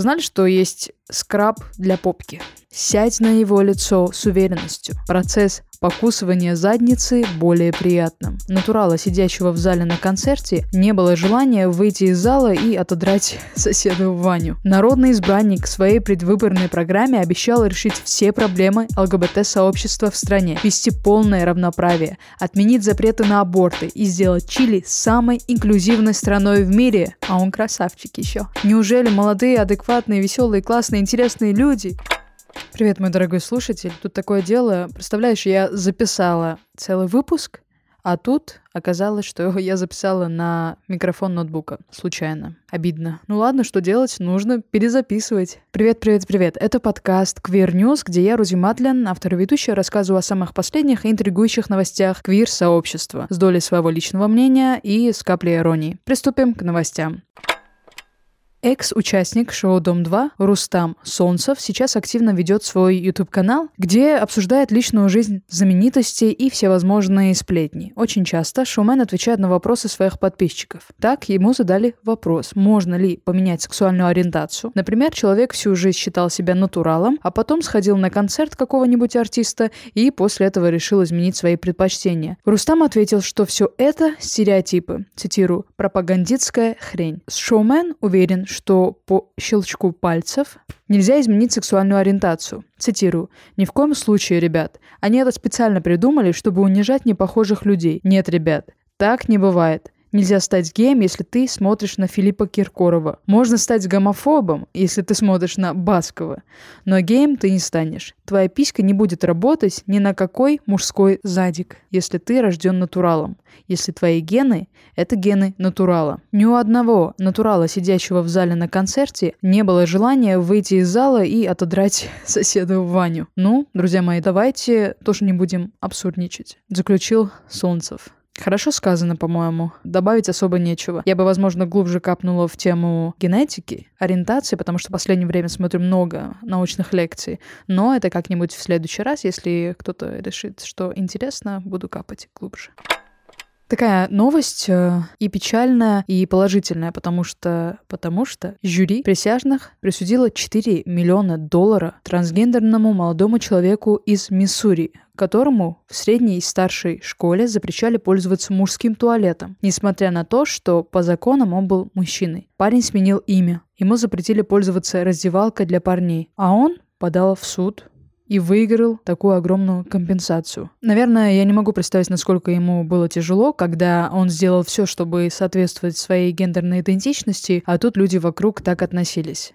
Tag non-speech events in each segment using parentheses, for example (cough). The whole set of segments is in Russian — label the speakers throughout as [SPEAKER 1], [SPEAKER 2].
[SPEAKER 1] Знали, что есть скраб для попки? Сядь на его лицо с уверенностью. Процесс покусывания задницы более приятным. Натурала, сидящего в зале на концерте, не было желания выйти из зала и отодрать (laughs) соседу Ваню. Народный избранник в своей предвыборной программе обещал решить все проблемы ЛГБТ-сообщества в стране, вести полное равноправие, отменить запреты на аборты и сделать Чили самой инклюзивной страной в мире. А он красавчик еще. Неужели молодые, адекватные, веселые, классные, интересные люди Привет, мой дорогой слушатель. Тут такое дело. Представляешь, я записала целый выпуск, а тут оказалось, что (laughs) я записала на микрофон ноутбука. Случайно. Обидно. Ну ладно, что делать? Нужно перезаписывать. Привет, привет, привет. Это подкаст Queer News, где я, Рузи Матлин, автор и ведущая, рассказываю о самых последних и интригующих новостях квир-сообщества с долей своего личного мнения и с каплей иронии. Приступим к новостям. Экс-участник шоу «Дом-2» Рустам Солнцев сейчас активно ведет свой YouTube-канал, где обсуждает личную жизнь знаменитостей и всевозможные сплетни. Очень часто шоумен отвечает на вопросы своих подписчиков. Так ему задали вопрос, можно ли поменять сексуальную ориентацию. Например, человек всю жизнь считал себя натуралом, а потом сходил на концерт какого-нибудь артиста и после этого решил изменить свои предпочтения. Рустам ответил, что все это стереотипы. Цитирую, пропагандистская хрень. Шоумен уверен, что по щелчку пальцев нельзя изменить сексуальную ориентацию. Цитирую. «Ни в коем случае, ребят. Они это специально придумали, чтобы унижать непохожих людей. Нет, ребят, так не бывает. Нельзя стать геем, если ты смотришь на Филиппа Киркорова. Можно стать гомофобом, если ты смотришь на Баскова. Но геем ты не станешь. Твоя писька не будет работать ни на какой мужской задик, если ты рожден натуралом. Если твои гены — это гены натурала. Ни у одного натурала, сидящего в зале на концерте, не было желания выйти из зала и отодрать (laughs) соседу Ваню. Ну, друзья мои, давайте тоже не будем абсурдничать. Заключил Солнцев. Хорошо сказано, по-моему. Добавить особо нечего. Я бы, возможно, глубже капнула в тему генетики, ориентации, потому что в последнее время смотрю много научных лекций. Но это как-нибудь в следующий раз, если кто-то решит, что интересно, буду капать глубже. Такая новость э, и печальная, и положительная, потому что, потому что жюри присяжных присудило 4 миллиона долларов трансгендерному молодому человеку из Миссури, которому в средней и старшей школе запрещали пользоваться мужским туалетом, несмотря на то, что по законам он был мужчиной. Парень сменил имя. Ему запретили пользоваться раздевалкой для парней, а он подал в суд и выиграл такую огромную компенсацию. Наверное, я не могу представить, насколько ему было тяжело, когда он сделал все, чтобы соответствовать своей гендерной идентичности, а тут люди вокруг так относились.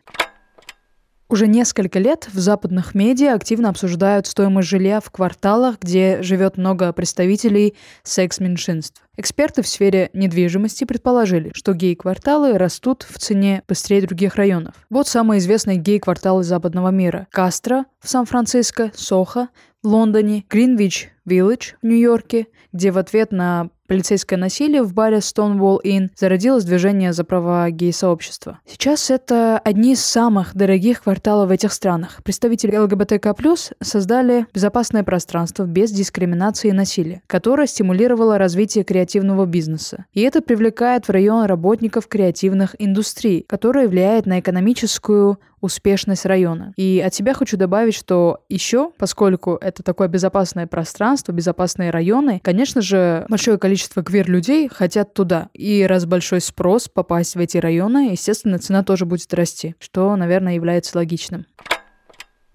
[SPEAKER 1] Уже несколько лет в западных медиа активно обсуждают стоимость жилья в кварталах, где живет много представителей секс-меньшинств. Эксперты в сфере недвижимости предположили, что гей-кварталы растут в цене быстрее других районов. Вот самые известные гей-кварталы западного мира. Кастро в Сан-Франциско, Сохо в Лондоне, Гринвич Виллидж в Нью-Йорке, где в ответ на полицейское насилие в баре Stonewall Inn зародилось движение за права гей-сообщества. Сейчас это одни из самых дорогих кварталов в этих странах. Представители ЛГБТК+, создали безопасное пространство без дискриминации и насилия, которое стимулировало развитие креативного бизнеса. И это привлекает в район работников креативных индустрий, которое влияет на экономическую успешность района. И от себя хочу добавить, что еще, поскольку это такое безопасное пространство, безопасные районы, конечно же, большое количество квир-людей хотят туда. И раз большой спрос попасть в эти районы, естественно, цена тоже будет расти, что, наверное, является логичным.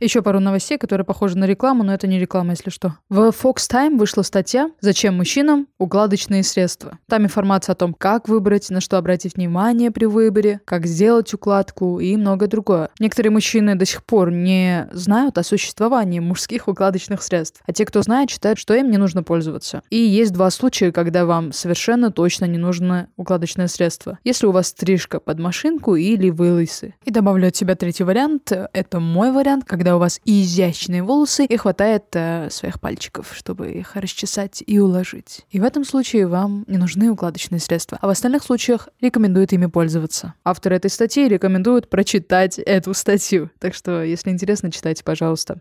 [SPEAKER 1] Еще пару новостей, которые похожи на рекламу, но это не реклама, если что. В Fox Time вышла статья «Зачем мужчинам укладочные средства?». Там информация о том, как выбрать, на что обратить внимание при выборе, как сделать укладку и многое другое. Некоторые мужчины до сих пор не знают о существовании мужских укладочных средств, а те, кто знает, считают, что им не нужно пользоваться. И есть два случая, когда вам совершенно точно не нужно укладочное средство. Если у вас стрижка под машинку или вы лысы. И добавлю от себя третий вариант. Это мой вариант, когда когда у вас изящные волосы и хватает э, своих пальчиков, чтобы их расчесать и уложить. И в этом случае вам не нужны укладочные средства, а в остальных случаях рекомендуют ими пользоваться. Автор этой статьи рекомендует прочитать эту статью. Так что, если интересно, читайте, пожалуйста.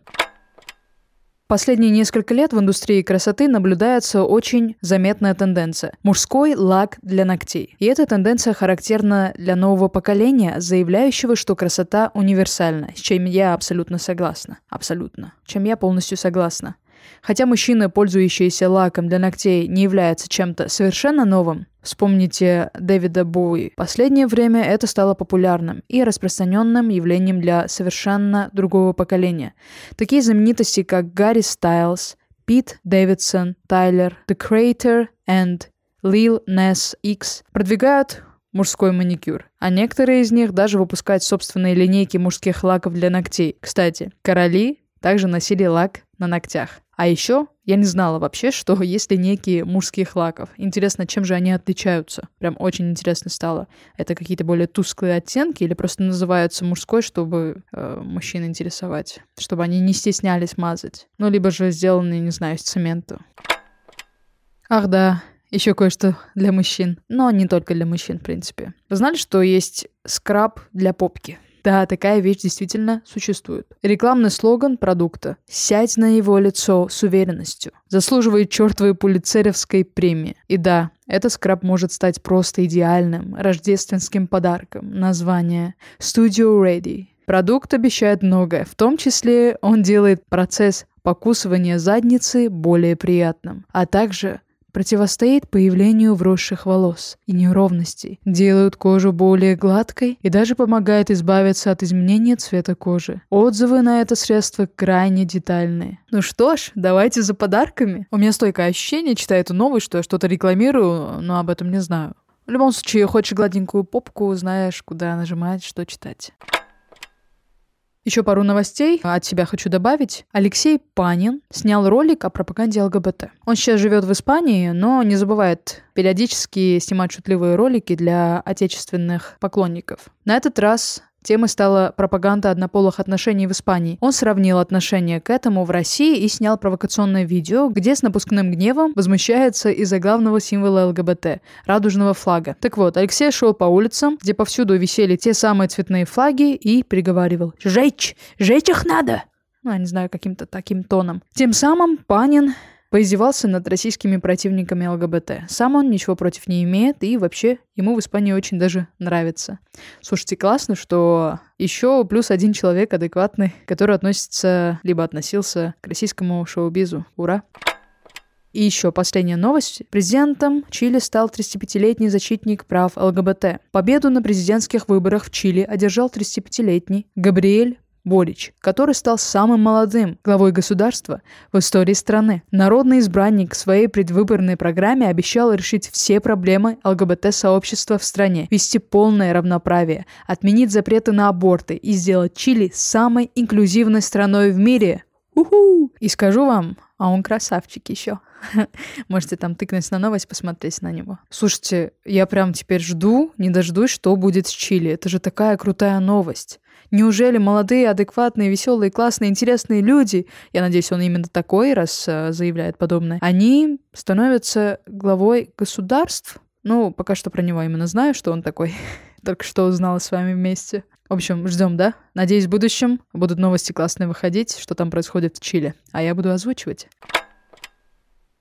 [SPEAKER 1] Последние несколько лет в индустрии красоты наблюдается очень заметная тенденция. Мужской лак для ногтей. И эта тенденция характерна для нового поколения, заявляющего, что красота универсальна, с чем я абсолютно согласна. Абсолютно. Чем я полностью согласна. Хотя мужчины, пользующиеся лаком для ногтей, не являются чем-то совершенно новым, Вспомните Дэвида Боуи. В последнее время это стало популярным и распространенным явлением для совершенно другого поколения. Такие знаменитости, как Гарри Стайлз, Пит Дэвидсон, Тайлер, The Creator and Lil Nas X продвигают мужской маникюр. А некоторые из них даже выпускают собственные линейки мужских лаков для ногтей. Кстати, короли также носили лак на ногтях. А еще я не знала вообще, что (laughs) есть линейки мужских лаков. Интересно, чем же они отличаются? Прям очень интересно стало. Это какие-то более тусклые оттенки или просто называются мужской, чтобы э, мужчин интересовать? Чтобы они не стеснялись мазать? Ну, либо же сделанные, не знаю, из цемента. Ах да, еще кое-что для мужчин. Но не только для мужчин, в принципе. Вы знали, что есть скраб для попки? Да, такая вещь действительно существует. Рекламный слоган продукта «Сядь на его лицо с уверенностью» заслуживает чертовой пулицеревской премии. И да, этот скраб может стать просто идеальным рождественским подарком. Название «Studio Ready». Продукт обещает многое, в том числе он делает процесс покусывания задницы более приятным, а также противостоит появлению вросших волос и неровностей, делают кожу более гладкой и даже помогает избавиться от изменения цвета кожи. Отзывы на это средство крайне детальные. Ну что ж, давайте за подарками. У меня стойкое ощущение, читая эту новость, что я что-то рекламирую, но об этом не знаю. В любом случае, хочешь гладенькую попку, знаешь, куда нажимать, что читать. Еще пару новостей от себя хочу добавить. Алексей Панин снял ролик о пропаганде ЛГБТ. Он сейчас живет в Испании, но не забывает периодически снимать шутливые ролики для отечественных поклонников. На этот раз Темой стала пропаганда однополых отношений в Испании. Он сравнил отношение к этому в России и снял провокационное видео, где с напускным гневом возмущается из-за главного символа ЛГБТ – радужного флага. Так вот, Алексей шел по улицам, где повсюду висели те самые цветные флаги и приговаривал «Жечь! Жечь их надо!» Ну, я не знаю, каким-то таким тоном. Тем самым Панин Поиздевался над российскими противниками ЛГБТ. Сам он ничего против не имеет, и вообще ему в Испании очень даже нравится. Слушайте, классно, что еще плюс один человек адекватный, который относится, либо относился к российскому шоу-бизу. Ура! И еще последняя новость. Президентом Чили стал 35-летний защитник прав ЛГБТ. Победу на президентских выборах в Чили одержал 35-летний Габриэль Борич, который стал самым молодым главой государства в истории страны. Народный избранник в своей предвыборной программе обещал решить все проблемы ЛГБТ-сообщества в стране, вести полное равноправие, отменить запреты на аборты и сделать Чили самой инклюзивной страной в мире. Уху! И скажу вам, а он красавчик еще. (laughs) Можете там тыкнуть на новость, посмотреть на него. Слушайте, я прям теперь жду, не дождусь, что будет с Чили. Это же такая крутая новость. Неужели молодые, адекватные, веселые, классные, интересные люди, я надеюсь, он именно такой, раз э, заявляет подобное, они становятся главой государств? Ну, пока что про него именно знаю, что он такой. (laughs) Только что узнала с вами вместе. В общем, ждем, да? Надеюсь, в будущем будут новости классные выходить, что там происходит в Чили. А я буду озвучивать.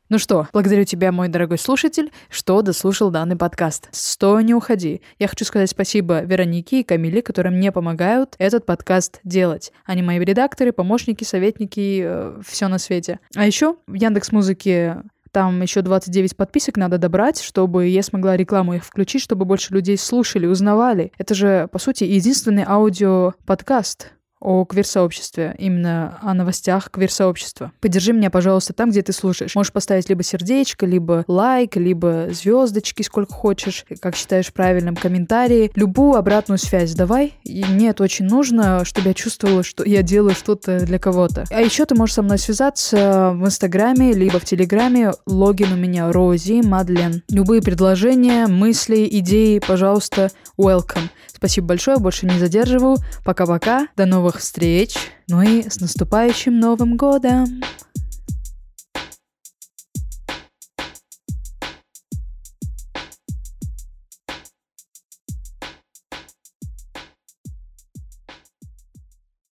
[SPEAKER 1] Ну что, благодарю тебя, мой дорогой слушатель, что дослушал данный подкаст. Стой, не уходи. Я хочу сказать спасибо Веронике и Камиле, которые мне помогают этот подкаст делать. Они мои редакторы, помощники, советники, э, все на свете. А еще в Яндекс Музыке там еще 29 подписок надо добрать, чтобы я смогла рекламу их включить, чтобы больше людей слушали, узнавали. Это же, по сути, единственный аудио-подкаст о квир-сообществе, именно о новостях квир-сообщества. Поддержи меня, пожалуйста, там, где ты слушаешь. Можешь поставить либо сердечко, либо лайк, либо звездочки, сколько хочешь, как считаешь правильным, комментарии. Любую обратную связь давай. И мне это очень нужно, чтобы я чувствовала, что я делаю что-то для кого-то. А еще ты можешь со мной связаться в Инстаграме, либо в Телеграме. Логин у меня Рози Мадлен. Любые предложения, мысли, идеи, пожалуйста, welcome. Спасибо большое, больше не задерживаю. Пока-пока, до новых встреч. Ну и с наступающим Новым Годом!